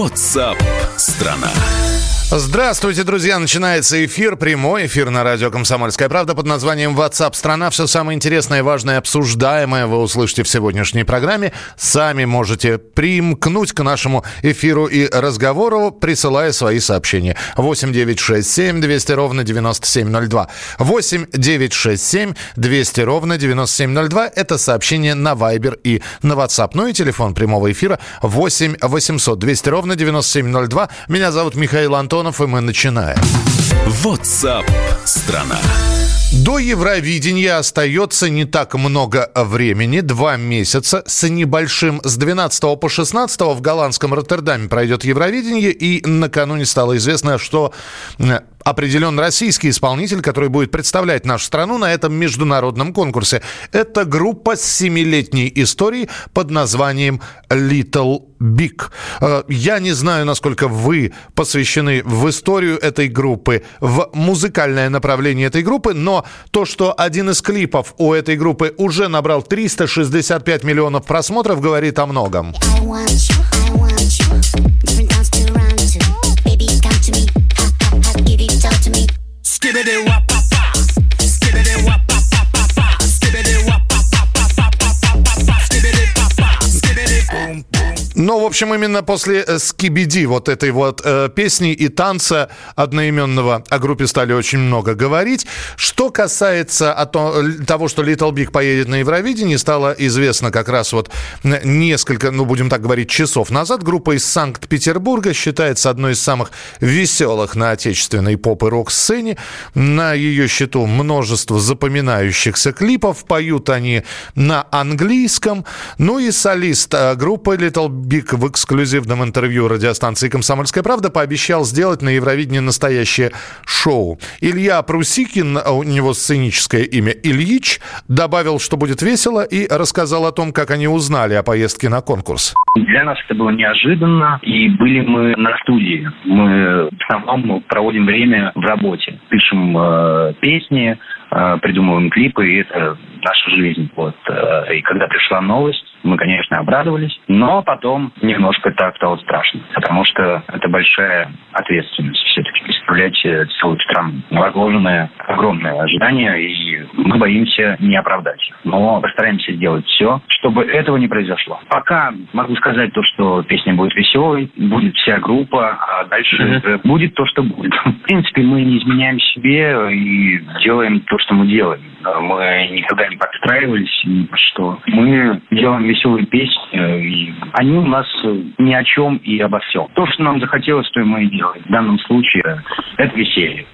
WhatsApp страна. Здравствуйте, друзья! Начинается эфир, прямой эфир на радио «Комсомольская правда» под названием WhatsApp страна». Все самое интересное, важное, обсуждаемое вы услышите в сегодняшней программе. Сами можете примкнуть к нашему эфиру и разговору, присылая свои сообщения. 8 9 6 7 200 ровно 9702. 8 9 6 7 200 ровно 9702. Это сообщение на Viber и на WhatsApp. Ну и телефон прямого эфира 8 800 200 ровно 9702. Меня зовут Михаил Антон. Антонов, и мы начинаем. WhatsApp страна. До Евровидения остается не так много времени, два месяца с небольшим. С 12 по 16 в голландском Роттердаме пройдет Евровидение, и накануне стало известно, что определен российский исполнитель, который будет представлять нашу страну на этом международном конкурсе. Это группа с семилетней историей под названием Little Big. Э, я не знаю, насколько вы посвящены в историю этой группы, в музыкальное направление этой группы, но то, что один из клипов у этой группы уже набрал 365 миллионов просмотров, говорит о многом. I want you, I want you. Skibbity wop Ну, в общем, именно после э, «Скибиди», вот этой вот э, песни и танца одноименного о группе стали очень много говорить. Что касается о то, того, что Little Big поедет на Евровидение, стало известно как раз вот несколько, ну, будем так говорить, часов назад. Группа из Санкт-Петербурга считается одной из самых веселых на отечественной поп- и рок-сцене. На ее счету множество запоминающихся клипов. Поют они на английском. Ну и солист э, группы Little Бик в эксклюзивном интервью радиостанции «Комсомольская правда» пообещал сделать на Евровидении настоящее шоу. Илья Прусикин, а у него сценическое имя Ильич, добавил, что будет весело и рассказал о том, как они узнали о поездке на конкурс. Для нас это было неожиданно, и были мы на студии. Мы в основном проводим время в работе, пишем э, песни, э, придумываем клипы, и это наша жизнь. Вот. Э, и когда пришла новость, мы, конечно, обрадовались, но потом немножко так стало страшно, потому что это большая ответственность все-таки представлять целую страну. Возложенное огромное ожидание, и мы боимся не оправдать их. Но постараемся сделать все, чтобы этого не произошло. Пока могу сказать то, что песня будет веселой, будет вся группа, а дальше mm-hmm. будет то, что будет. В принципе, мы не изменяем себе и делаем то, что мы делаем. Мы никогда не подстраивались ни что. Мы делаем веселые песни, и они у нас ни о чем и обо всем. То, что нам захотелось, то и мы и делаем. В данном случае это веселье.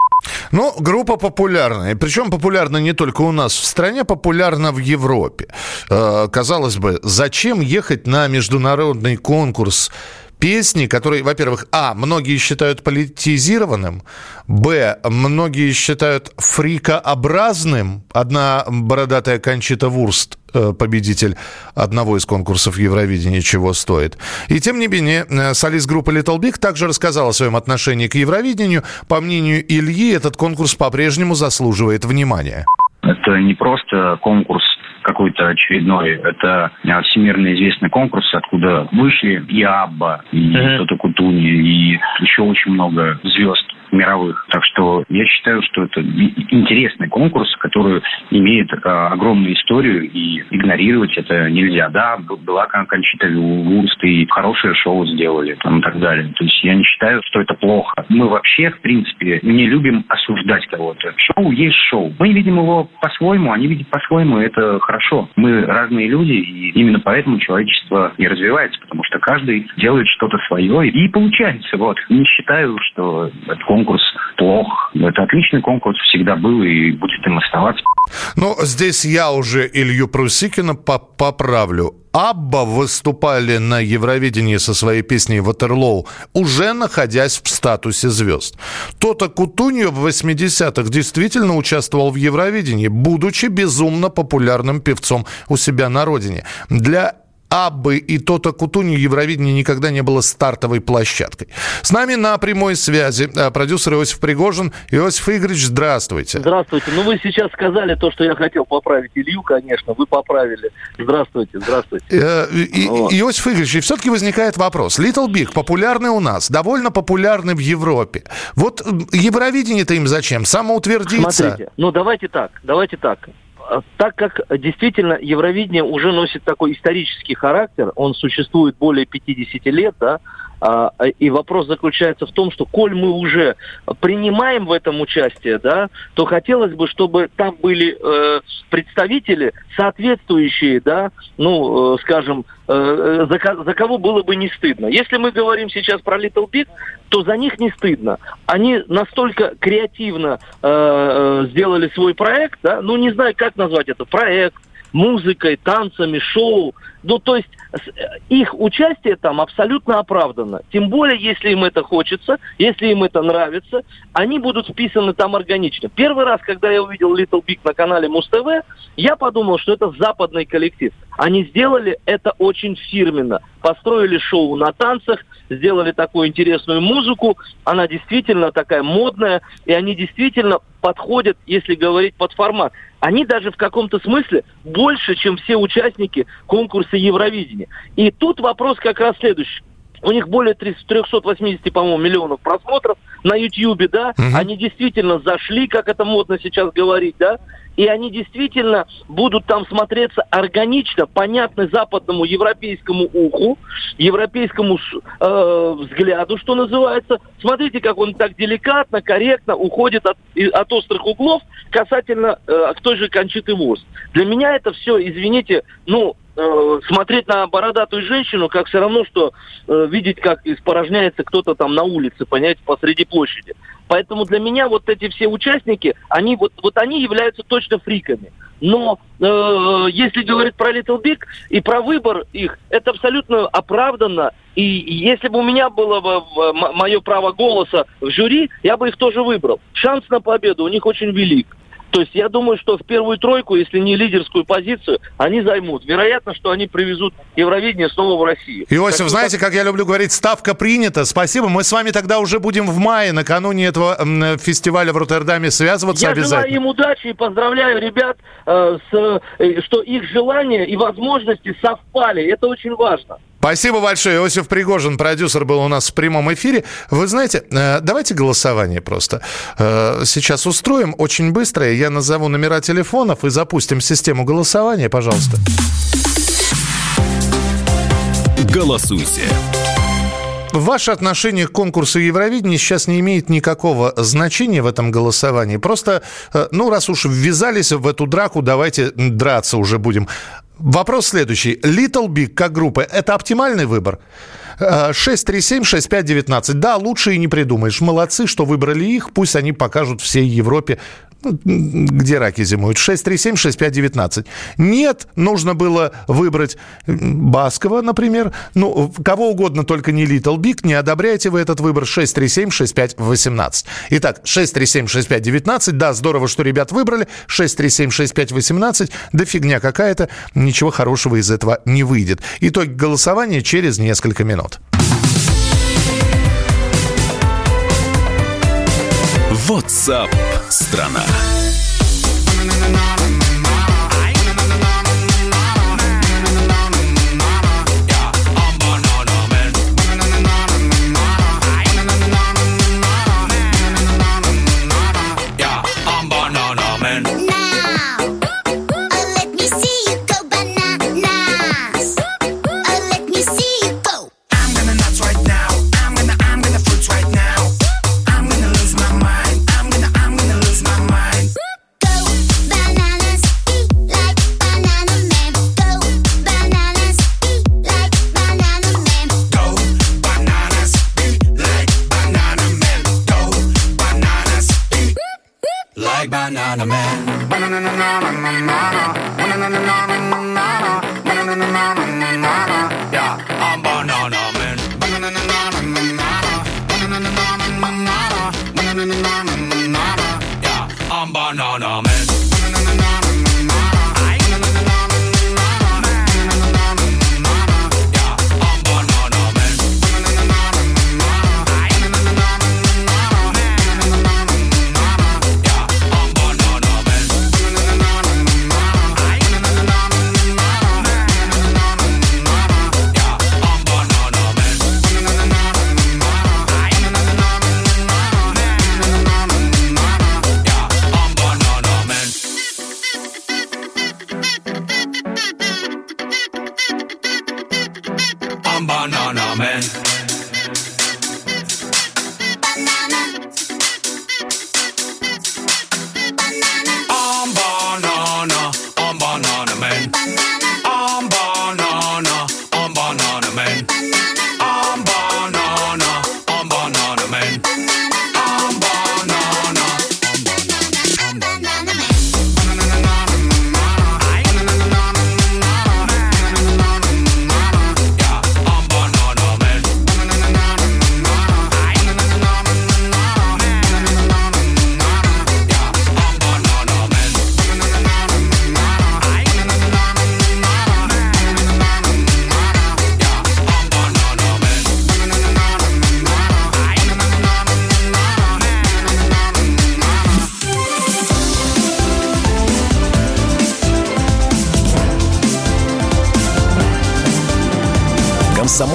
Ну, группа популярная. Причем популярна не только у нас в стране, популярна в Европе. Э, казалось бы, зачем ехать на международный конкурс песни, которые, во-первых, а, многие считают политизированным, б, многие считают фрикообразным. Одна бородатая Кончита Вурст э, победитель одного из конкурсов Евровидения, чего стоит. И тем не менее, э, солист группы Little Big также рассказал о своем отношении к Евровидению. По мнению Ильи, этот конкурс по-прежнему заслуживает внимания. Это не просто конкурс какой-то очередной. Это а, всемирно известный конкурс, откуда вышли и Абба, и uh-huh. Тота Кутуни, и еще очень много звезд мировых. Так что я считаю, что это интересный конкурс, который имеет э, огромную историю, и игнорировать это нельзя. Да, была Кончита Вурст, и хорошее шоу сделали, там, и так далее. То есть я не считаю, что это плохо. Мы вообще, в принципе, не любим осуждать кого-то. Шоу есть шоу. Мы видим его по-своему, они видят по-своему, это хорошо. Мы разные люди, и именно поэтому человечество и развивается, потому что каждый делает что-то свое, и получается. Вот. Не считаю, что это конкурс плох. Это отличный конкурс, всегда был и будет им оставаться. Ну, здесь я уже Илью Прусикина поправлю. Абба выступали на Евровидении со своей песней «Ватерлоу», уже находясь в статусе звезд. Тота Кутуньо в 80-х действительно участвовал в Евровидении, будучи безумно популярным певцом у себя на родине. Для Аббы и Тота Кутуни Евровидение никогда не было стартовой площадкой. С нами на прямой связи э, продюсер Иосиф Пригожин. Иосиф Игоревич, здравствуйте. Здравствуйте. Ну, вы сейчас сказали то, что я хотел поправить Илью, конечно. Вы поправили. Здравствуйте, здравствуйте. Э, и, вот. Иосиф Игоревич, и все-таки возникает вопрос. Little Big популярный у нас, довольно популярный в Европе. Вот Евровидение-то им зачем? Самоутвердиться? Смотрите, ну давайте так, давайте так. А, так как действительно Евровидение уже носит такой исторический характер, он существует более 50 лет, да, и вопрос заключается в том, что коль мы уже принимаем в этом участие, да, то хотелось бы, чтобы там были э, представители, соответствующие, да, ну, э, скажем, э, за, за кого было бы не стыдно. Если мы говорим сейчас про Little Big, то за них не стыдно. Они настолько креативно э, э сделали свой проект, да, ну, не знаю, как назвать это, проект, музыкой, танцами, шоу. Ну, то есть э, их участие там абсолютно оправдано. Тем более, если им это хочется, если им это нравится, они будут вписаны там органично. Первый раз, когда я увидел Little Big на канале Муз-ТВ, я подумал, что это западный коллектив. Они сделали это очень фирменно. Построили шоу на танцах, сделали такую интересную музыку. Она действительно такая модная, и они действительно подходят, если говорить под формат. Они даже в каком-то смысле больше, чем все участники конкурса Евровидения. И тут вопрос как раз следующий. У них более 380, по-моему, миллионов просмотров на YouTube, да, угу. они действительно зашли, как это модно сейчас говорить, да, и они действительно будут там смотреться органично, понятны западному европейскому уху, европейскому э, взгляду, что называется. Смотрите, как он так деликатно, корректно уходит от, от острых углов касательно э, той же Кончиты Вурст. Для меня это все, извините, ну, смотреть на бородатую женщину, как все равно, что э, видеть, как испорожняется кто-то там на улице, понимаете, посреди площади. Поэтому для меня вот эти все участники, они вот, вот они являются точно фриками. Но э, если говорить про Little Big и про выбор их, это абсолютно оправданно. И если бы у меня было бы мое право голоса в жюри, я бы их тоже выбрал. Шанс на победу у них очень велик. То есть я думаю, что в первую тройку, если не лидерскую позицию, они займут. Вероятно, что они привезут Евровидение снова в Россию. Иосиф, так, знаете, как я люблю говорить, ставка принята. Спасибо. Мы с вами тогда уже будем в мае, накануне этого фестиваля в Роттердаме связываться я обязательно. Я желаю им удачи и поздравляю ребят, э, с, э, что их желания и возможности совпали. Это очень важно. Спасибо большое. Иосиф Пригожин, продюсер, был у нас в прямом эфире. Вы знаете, э, давайте голосование просто э, сейчас устроим очень быстро. Я назову номера телефонов и запустим систему голосования, пожалуйста. Голосуйте. Ваше отношение к конкурсу Евровидения сейчас не имеет никакого значения в этом голосовании. Просто, э, ну, раз уж ввязались в эту драку, давайте драться уже будем. Вопрос следующий. Little Big как группа – это оптимальный выбор? 637-6519. Да, лучше и не придумаешь. Молодцы, что выбрали их. Пусть они покажут всей Европе, где раки зимуют. 637-6519. Нет, нужно было выбрать Баскова, например. Ну, кого угодно, только не Little Big. Не одобряете вы этот выбор. 637-6518. Итак, 637-6519. Да, здорово, что ребят выбрали. 637-6518. Да фигня какая-то. Ничего хорошего из этого не выйдет. Итог голосования через несколько минут. WhatsApp страна.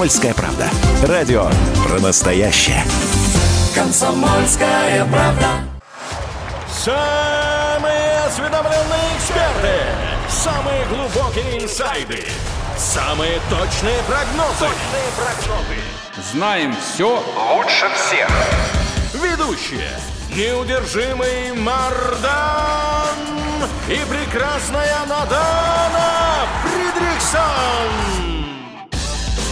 Комсомольская правда. Радио про настоящее. Комсомольская правда. Самые осведомленные эксперты, самые глубокие инсайды, самые точные прогнозы. Точные прогнозы. Знаем все лучше всех. Ведущие. Неудержимый Мардан и прекрасная Надана Фридрихсон.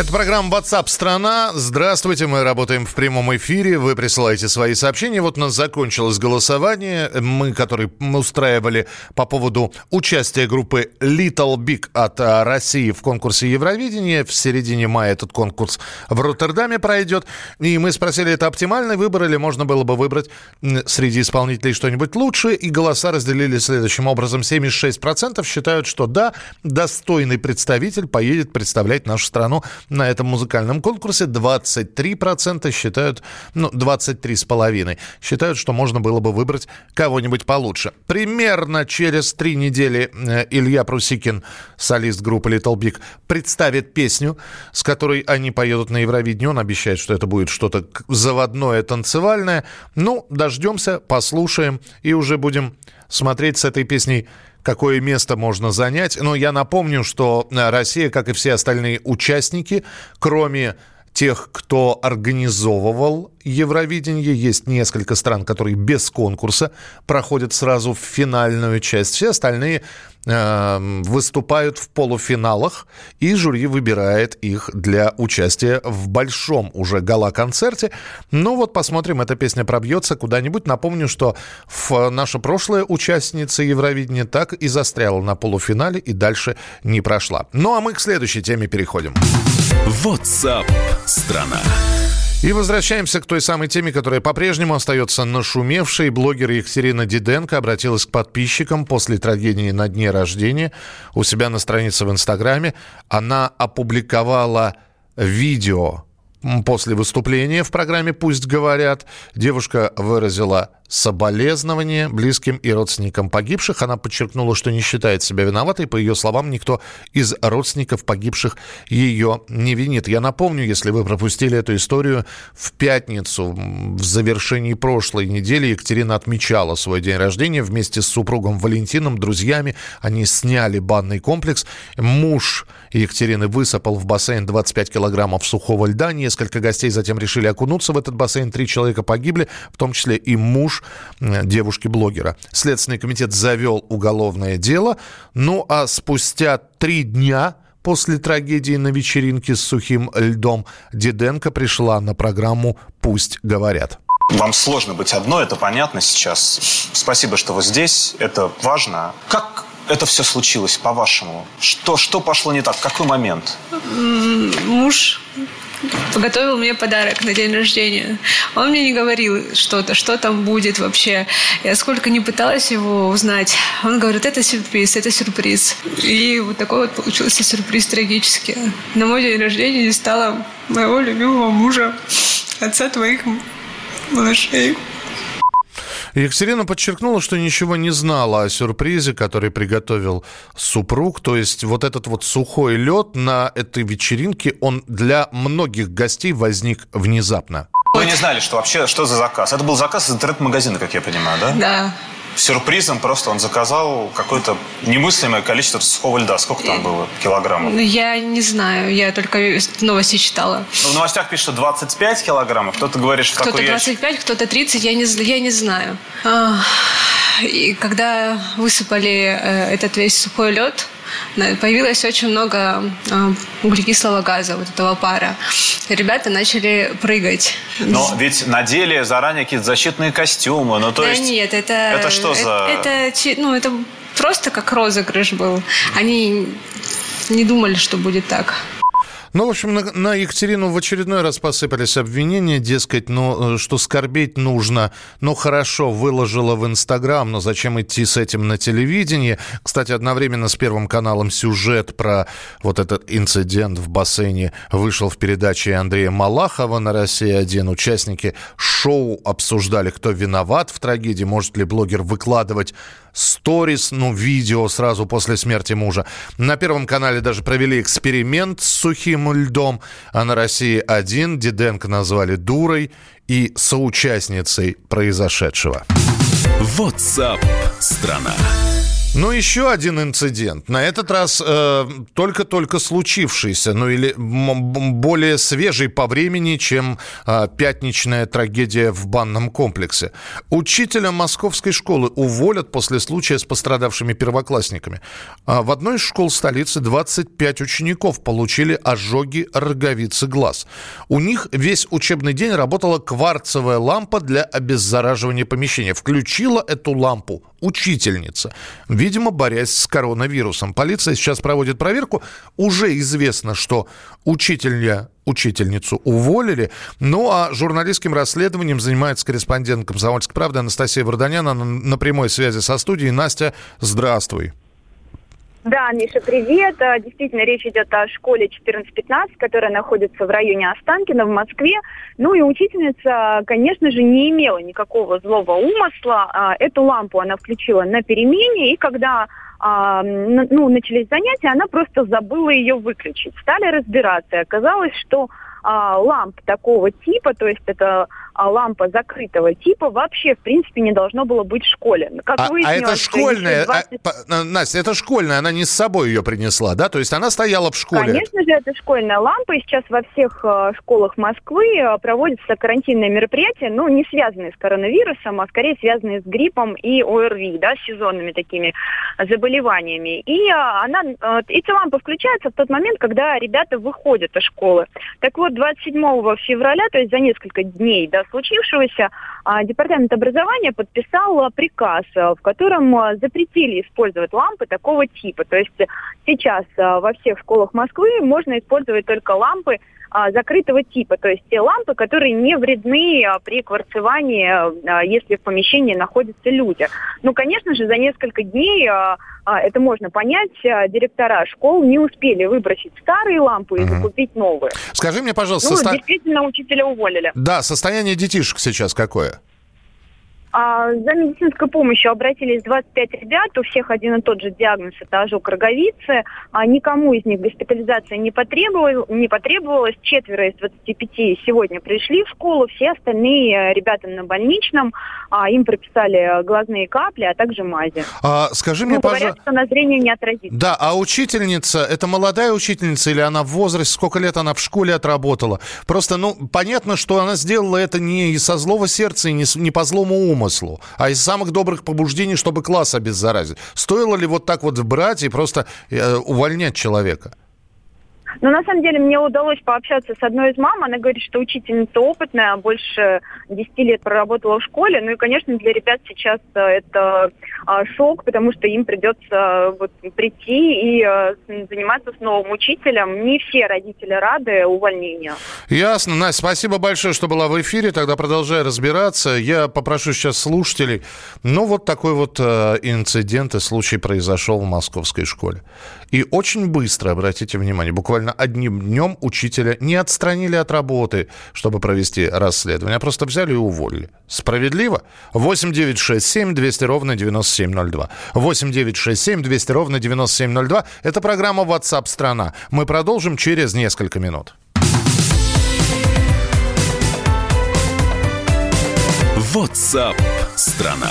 Это программа WhatsApp страна. Здравствуйте, мы работаем в прямом эфире. Вы присылаете свои сообщения. Вот у нас закончилось голосование. Мы, которые устраивали по поводу участия группы Little Big от а, России в конкурсе Евровидения. В середине мая этот конкурс в Роттердаме пройдет. И мы спросили, это оптимальный выбор или можно было бы выбрать среди исполнителей что-нибудь лучше? И голоса разделили следующим образом. 76% считают, что да, достойный представитель поедет представлять нашу страну на этом музыкальном конкурсе. 23% считают, ну, 23,5% считают, что можно было бы выбрать кого-нибудь получше. Примерно через три недели э, Илья Прусикин, солист группы Little Big, представит песню, с которой они поедут на Евровидение. Он обещает, что это будет что-то заводное, танцевальное. Ну, дождемся, послушаем и уже будем смотреть с этой песней какое место можно занять. Но я напомню, что э, Россия, как и все остальные участники, кроме тех, кто организовывал Евровидение, есть несколько стран, которые без конкурса проходят сразу в финальную часть. Все остальные э, выступают в полуфиналах, и жюри выбирает их для участия в большом уже гала-концерте. Ну вот посмотрим, эта песня пробьется куда-нибудь. Напомню, что в наша прошлая участница Евровидения так и застряла на полуфинале и дальше не прошла. Ну а мы к следующей теме переходим. WhatsApp страна. И возвращаемся к той самой теме, которая по-прежнему остается нашумевшей. Блогер Екатерина Диденко обратилась к подписчикам после трагедии на дне рождения. У себя на странице в Инстаграме она опубликовала видео после выступления в программе «Пусть говорят». Девушка выразила соболезнования близким и родственникам погибших. Она подчеркнула, что не считает себя виноватой. По ее словам, никто из родственников погибших ее не винит. Я напомню, если вы пропустили эту историю, в пятницу, в завершении прошлой недели, Екатерина отмечала свой день рождения вместе с супругом Валентином, друзьями. Они сняли банный комплекс. Муж Екатерины высыпал в бассейн 25 килограммов сухого льда. Несколько гостей затем решили окунуться в этот бассейн. Три человека погибли, в том числе и муж э, девушки-блогера. Следственный комитет завел уголовное дело. Ну а спустя три дня после трагедии на вечеринке с сухим льдом Диденко пришла на программу «Пусть говорят». Вам сложно быть одной, это понятно сейчас. Спасибо, что вы здесь, это важно. Как это все случилось, по-вашему? Что, что пошло не так? Какой момент? муж подготовил мне подарок на день рождения. Он мне не говорил что-то, что там будет вообще. Я сколько не пыталась его узнать, он говорит, это сюрприз, это сюрприз. И вот такой вот получился сюрприз трагический. На мой день рождения не стало моего любимого мужа, отца твоих малышей. Екатерина подчеркнула, что ничего не знала о сюрпризе, который приготовил супруг. То есть вот этот вот сухой лед на этой вечеринке, он для многих гостей возник внезапно. Вы не знали, что вообще, что за заказ? Это был заказ из интернет-магазина, как я понимаю, да? Да. Сюрпризом просто он заказал какое-то немыслимое количество сухого льда. Сколько там было килограммов? Ну, Я не знаю, я только новости читала. Ну, в новостях пишут, что 25 килограммов. Кто-то говорит, что Кто-то такой ящик. 25, кто-то 30, я не, я не знаю. И когда высыпали э, этот весь сухой лед, появилось очень много э, углекислого газа, вот этого пара. И ребята начали прыгать. Но ведь надели заранее какие-то защитные костюмы. Ну, то да есть... нет, это... Это что за... Это, это ну, это просто как розыгрыш был. Они не думали, что будет так. Ну, в общем, на, на Екатерину в очередной раз посыпались обвинения, дескать, ну, э, что скорбеть нужно, ну, хорошо, выложила в Инстаграм, но зачем идти с этим на телевидении? Кстати, одновременно с Первым каналом сюжет про вот этот инцидент в бассейне вышел в передаче Андрея Малахова на «Россия-1». Участники шоу обсуждали, кто виноват в трагедии, может ли блогер выкладывать сторис, ну, видео сразу после смерти мужа. На Первом канале даже провели эксперимент с сухим льдом, а на «России-1» Диденко назвали дурой и соучастницей произошедшего. WhatsApp страна. Ну, еще один инцидент. На этот раз э, только-только случившийся, ну или более свежий по времени, чем э, пятничная трагедия в банном комплексе. Учителя московской школы уволят после случая с пострадавшими первоклассниками. А в одной из школ столицы 25 учеников получили ожоги роговицы глаз. У них весь учебный день работала кварцевая лампа для обеззараживания помещения. Включила эту лампу учительница, видимо, борясь с коронавирусом. Полиция сейчас проводит проверку. Уже известно, что учителя учительницу уволили. Ну, а журналистским расследованием занимается корреспондент «Комсомольской правды» Анастасия Варданян. Она на прямой связи со студией. Настя, здравствуй. Да, Миша, привет. А, Действительно, речь идет о школе 14-15, которая находится в районе Останкино в Москве. Ну и учительница, конечно же, не имела никакого злого умысла. А, Эту лампу она включила на перемене, и когда а, ну, начались занятия, она просто забыла ее выключить. Стали разбираться, и оказалось, что ламп такого типа, то есть это лампа закрытого типа, вообще, в принципе, не должно было быть в школе. Как А, а это школьная, еще 20 а, Настя, это школьная, она не с собой ее принесла, да? То есть она стояла в школе. Конечно же, это школьная лампа, и сейчас во всех э, школах Москвы э, проводятся карантинные мероприятия, ну, не связанные с коронавирусом, а скорее связанные с гриппом и ОРВИ, да, с сезонными такими заболеваниями. И э, она, эти лампы включаются в тот момент, когда ребята выходят из школы. Так вот, 27 февраля, то есть за несколько дней до случившегося, а, Департамент образования подписал приказ, а, в котором а, запретили использовать лампы такого типа. То есть сейчас во всех школах Москвы можно использовать только лампы закрытого типа, то есть те лампы, которые не вредны а, при кварцевании, а, если в помещении находятся люди. Ну, конечно же, за несколько дней а, а, это можно понять, а, директора школ не успели выбросить старые лампы и закупить новые. Скажи мне, пожалуйста, Ну, состо- действительно, учителя уволили. да, состояние детишек сейчас какое? А, за медицинской помощью обратились 25 ребят, у всех один и тот же диагноз – это ожог роговицы. А, никому из них госпитализация не, потребовал- не потребовалась. Четверо из 25 сегодня пришли в школу, все остальные э, ребята на больничном. А, им прописали глазные капли, а также мази. А, скажи мне, Ну, говорят, пожалуйста... что на зрение не отразится. Да, а учительница, это молодая учительница или она в возрасте, сколько лет она в школе отработала? Просто, ну, понятно, что она сделала это не из-за злого сердца и не, не по злому умыслу, а из самых добрых побуждений, чтобы класс обеззаразить. Стоило ли вот так вот брать и просто э, увольнять человека? Но на самом деле мне удалось пообщаться с одной из мам. Она говорит, что учительница опытная, больше 10 лет проработала в школе. Ну и, конечно, для ребят сейчас э, это а, шок, потому что им придется э, вот, прийти и э, заниматься с новым учителем. Не все родители рады увольнению. Ясно. Настя, спасибо большое, что была в эфире. Тогда продолжай разбираться. Я попрошу сейчас слушателей. Ну, вот такой вот инцидент и случай произошел в московской школе. И очень быстро, обратите внимание, буквально буквально одним днем учителя не отстранили от работы, чтобы провести расследование, а просто взяли и уволили. Справедливо? 8 9 6 7 200 ровно 9702. 8 9 6 7 200 ровно 9702. Это программа WhatsApp страна. Мы продолжим через несколько минут. WhatsApp страна.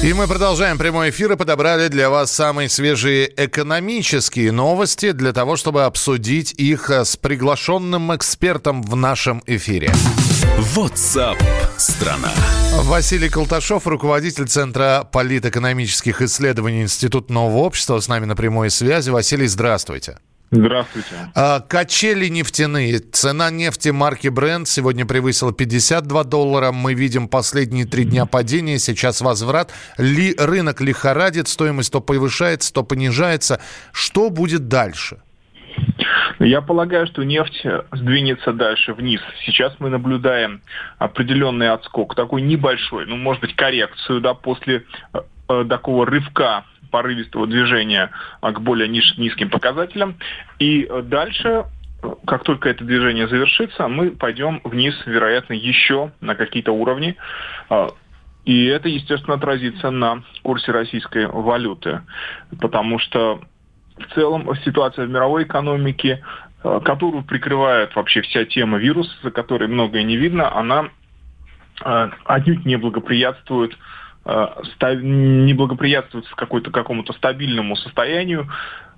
И мы продолжаем прямой эфир и подобрали для вас самые свежие экономические новости для того, чтобы обсудить их э, с приглашенным экспертом в нашем эфире. WhatsApp страна. Василий Колташов, руководитель Центра политэкономических исследований Института нового общества, с нами на прямой связи. Василий, здравствуйте. Здравствуйте. А, Качели нефтяные. Цена нефти марки Brent сегодня превысила 52 доллара. Мы видим последние три дня падения, сейчас возврат. Ли, рынок лихорадит, стоимость то повышается, то понижается. Что будет дальше? Я полагаю, что нефть сдвинется дальше вниз. Сейчас мы наблюдаем определенный отскок, такой небольшой, ну, может быть, коррекцию, да, после э, э, такого рывка порывистого движения а, к более ниш- низким показателям. И э, дальше, э, как только это движение завершится, мы пойдем вниз, вероятно, еще на какие-то уровни. А, И это, естественно, отразится на курсе российской валюты, потому что в целом ситуация в мировой экономике, э, которую прикрывает вообще вся тема вируса, за которой многое не видно, она отнюдь не благоприятствует не благоприятствует какому-то стабильному состоянию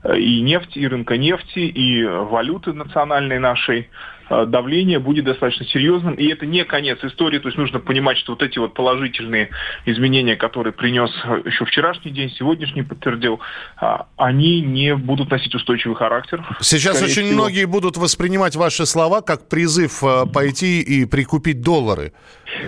э, и нефти, и рынка нефти, и валюты национальной нашей. Э, Давление будет достаточно серьезным, и это не конец истории, то есть нужно понимать, что вот эти вот положительные изменения, которые принес э, еще вчерашний день, сегодняшний подтвердил, а, они не будут носить устойчивый характер. Сейчас Скорее очень всего. многие будут воспринимать ваши слова как призыв э, пойти и прикупить доллары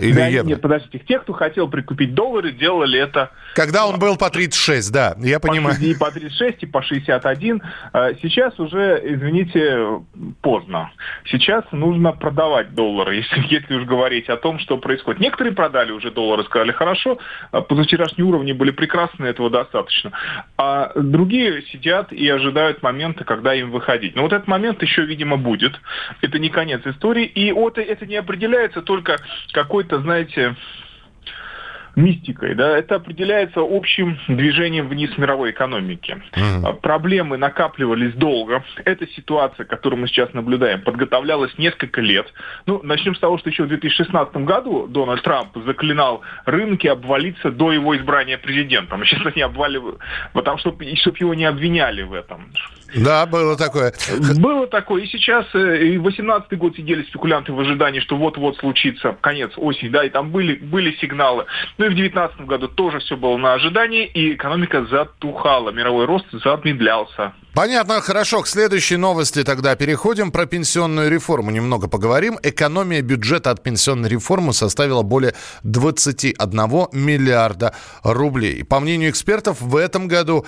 или Да, евро. Нет, подождите, те, кто хотел прикупить доллары, делали это Когда он был по 36, да, я понимаю. и по 36, и по 61. Э, Сейчас уже, извините, поздно. Сейчас нужно продавать доллары, если, если уж говорить о том, что происходит. Некоторые продали уже доллары, сказали, хорошо, э, позавчерашние уровни были прекрасны, этого достаточно. А другие сидят и ожидают момента, когда им выходить. Но вот этот момент еще, видимо, будет. Это не конец истории. И вот это не определяется только какой-то, знаете, мистикой, да, это определяется общим движением вниз мировой экономики. А, Проблемы накапливались долго. Эта ситуация, которую мы сейчас наблюдаем, подготовлялась несколько лет. Ну, начнем с того, что еще в 2016 году Дональд Трамп заклинал рынки обвалиться до его избрания президентом. Сейчас они обваливают, потому что чтобы его не обвиняли в этом. Да, было такое. Было такое. И сейчас, э, и в 18 год сидели спекулянты в ожидании, что вот-вот случится конец осени, да, и там были, были сигналы. Ну и в 19 году тоже все было на ожидании, и экономика затухала, мировой рост замедлялся. Понятно, хорошо. К следующей новости тогда переходим. Про пенсионную реформу немного поговорим. Экономия бюджета от пенсионной реформы составила более 21 миллиарда рублей. По мнению экспертов, в этом году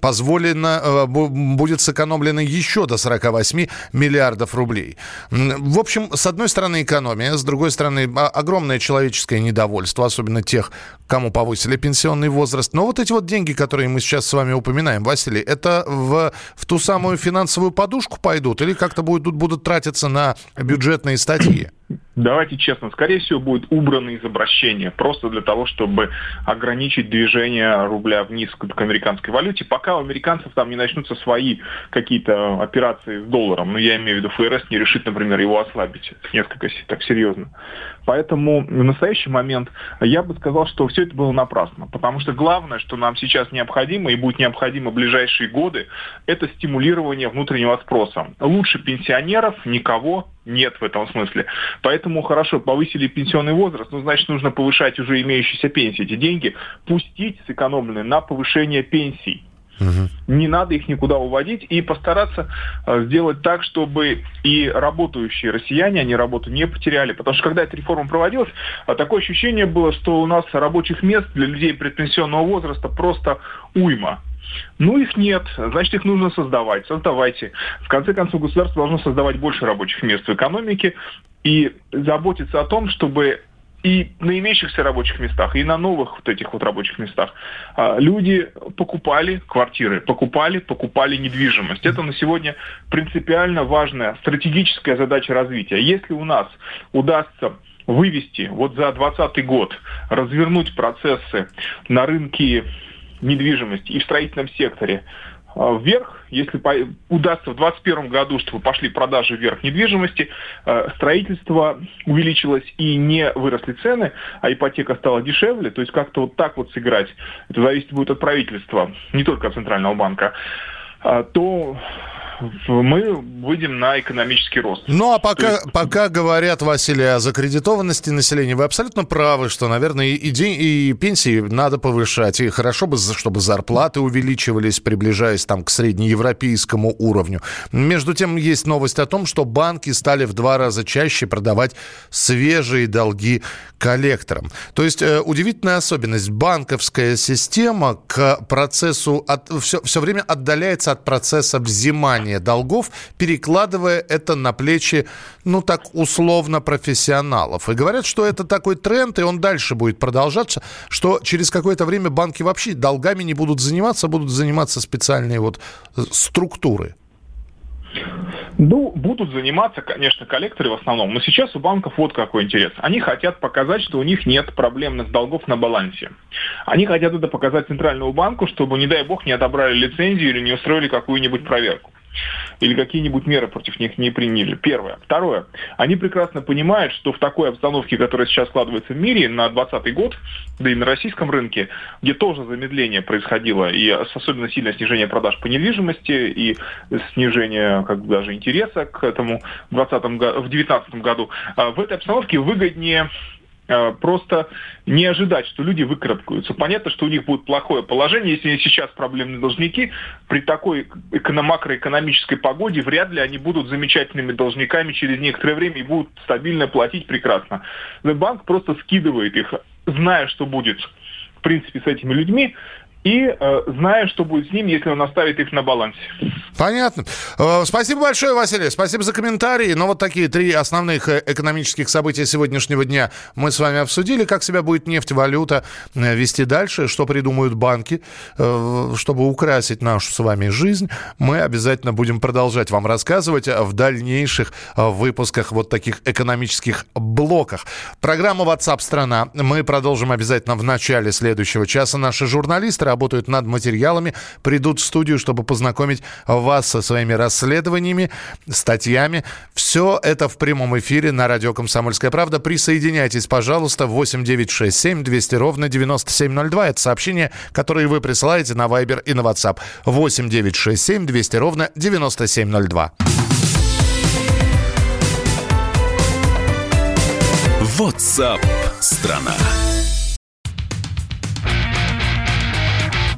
позволено, э, бу- будет сэкономлено еще до 48 миллиардов рублей. В общем, с одной стороны экономия, с другой стороны а- огромное человеческое недовольство, особенно тех, кому повысили пенсионный возраст. Но вот эти вот деньги, которые мы сейчас с вами упоминаем, Василий, это в, в ту самую финансовую подушку пойдут или как-то будут, будут тратиться на бюджетные статьи? Давайте честно, скорее всего, будет убрано из обращения, просто для того, чтобы ограничить движение рубля вниз к американской валюте, пока у американцев там не начнутся свои какие-то операции с долларом. Ну, я имею в виду, ФРС не решит, например, его ослабить несколько так серьезно. Поэтому в настоящий момент я бы сказал, что все это было напрасно. Потому что главное, что нам сейчас необходимо и будет необходимо в ближайшие годы, это стимулирование внутреннего спроса. Лучше пенсионеров никого нет в этом смысле. Поэтому хорошо, повысили пенсионный возраст, ну, значит, нужно повышать уже имеющиеся пенсии. Эти деньги пустить сэкономленные на повышение пенсий. Не надо их никуда уводить и постараться э, сделать так, чтобы и работающие россияне, они работу не потеряли. Потому что когда эта реформа проводилась, а, такое ощущение было, что у нас рабочих мест для людей предпенсионного возраста просто уйма. Ну, их нет, значит, их нужно создавать. Создавайте. В конце концов, государство должно создавать больше рабочих мест в экономике и заботиться о том, чтобы и на имеющихся рабочих местах, и на новых вот этих вот рабочих местах а, люди покупали квартиры, покупали, покупали недвижимость. Это на сегодня принципиально важная стратегическая задача развития. Если у нас удастся вывести вот за 2020 год, развернуть процессы на рынке недвижимости и в строительном секторе. А, вверх, если по- удастся в 2021 году, чтобы пошли продажи вверх недвижимости, э, строительство увеличилось и не выросли цены, а ипотека стала дешевле, то есть как-то вот так вот сыграть, это зависит будет от правительства, не только от Центрального банка, а, то мы выйдем на экономический рост. Ну, а пока, пока говорят, Василий, о закредитованности населения, вы абсолютно правы, что, наверное, и, день- и пенсии надо повышать. И хорошо бы, чтобы зарплаты увеличивались, приближаясь там к среднеевропейскому уровню. Между тем, есть новость о том, что банки стали в два раза чаще продавать свежие долги коллекторам. То есть э, удивительная особенность. Банковская система к процессу от, все, все время отдаляется от процесса взимания долгов, перекладывая это на плечи, ну так условно, профессионалов. И говорят, что это такой тренд, и он дальше будет продолжаться, что через какое-то время банки вообще долгами не будут заниматься, будут заниматься специальные вот э, структуры. Ну, будут заниматься, конечно, коллекторы в основном, но сейчас у банков вот какой интерес. Они хотят показать, что у них нет проблемных долгов на балансе. Они хотят это показать Центральному банку, чтобы, не дай бог, не отобрали лицензию или не устроили какую-нибудь проверку. Или какие-нибудь меры против них не приняли. Первое. Второе. Они прекрасно понимают, что в такой обстановке, которая сейчас складывается в мире на 2020 год, да и на российском рынке, где тоже замедление происходило, и особенно сильное снижение продаж по недвижимости, и снижение как бы, даже интереса к этому в 2019 году, а, в этой обстановке выгоднее просто не ожидать, что люди выкарабкаются. Понятно, что у них будет плохое положение, если они сейчас проблемные должники, при такой эко- макроэкономической погоде вряд ли они будут замечательными должниками через некоторое время и будут стабильно платить прекрасно. Но Банк просто скидывает их, зная, что будет в принципе с этими людьми, и э, зная, что будет с ними, если он оставит их на балансе. Понятно. Э, Спасибо большое, Василий. Спасибо за комментарии. Ну, вот такие три основных э, экономических события сегодняшнего дня мы с вами обсудили. Как себя будет нефть, валюта э, вести дальше, что придумают банки, чтобы украсить нашу с вами жизнь. Мы обязательно будем продолжать вам рассказывать в дальнейших выпусках вот таких экономических блоках. Программа WhatsApp страна. Мы продолжим обязательно в начале следующего часа. Наши журналисты работают над материалами, придут в студию, чтобы познакомить вас со своими расследованиями, статьями. Все это в прямом эфире на радио «Комсомольская правда». Присоединяйтесь, пожалуйста, 8 9 6 7 200 ровно 9702. Это сообщение, которое вы присылаете на Viber и на WhatsApp. 8 9 6 7 200 ровно 9702. WhatsApp страна.